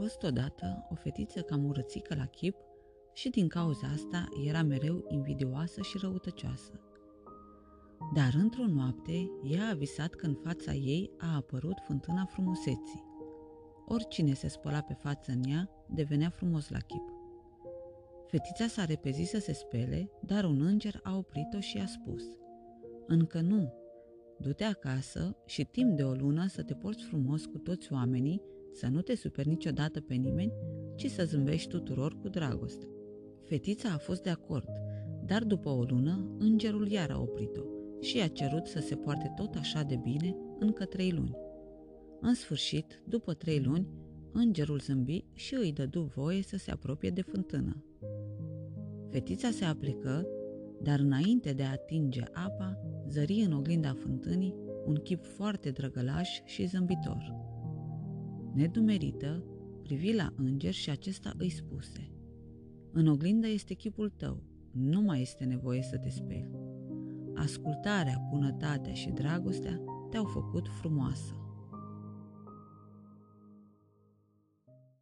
fost odată o fetiță cam urățică la chip și din cauza asta era mereu invidioasă și răutăcioasă. Dar într-o noapte, ea a visat că în fața ei a apărut fântâna frumuseții. Oricine se spăla pe față în ea devenea frumos la chip. Fetița s-a repezit să se spele, dar un înger a oprit-o și a spus Încă nu, du-te acasă și timp de o lună să te porți frumos cu toți oamenii, să nu te superi niciodată pe nimeni, ci să zâmbești tuturor cu dragoste. Fetița a fost de acord, dar după o lună, îngerul iar a oprit-o și i-a cerut să se poarte tot așa de bine încă trei luni. În sfârșit, după trei luni, îngerul zâmbi și îi dădu voie să se apropie de fântână. Fetița se aplică, dar înainte de a atinge apa, zări în oglinda fântânii un chip foarte drăgălaș și zâmbitor. Nedumerită, privi la înger și acesta îi spuse În oglindă este chipul tău, nu mai este nevoie să te speli. Ascultarea, bunătatea și dragostea te-au făcut frumoasă.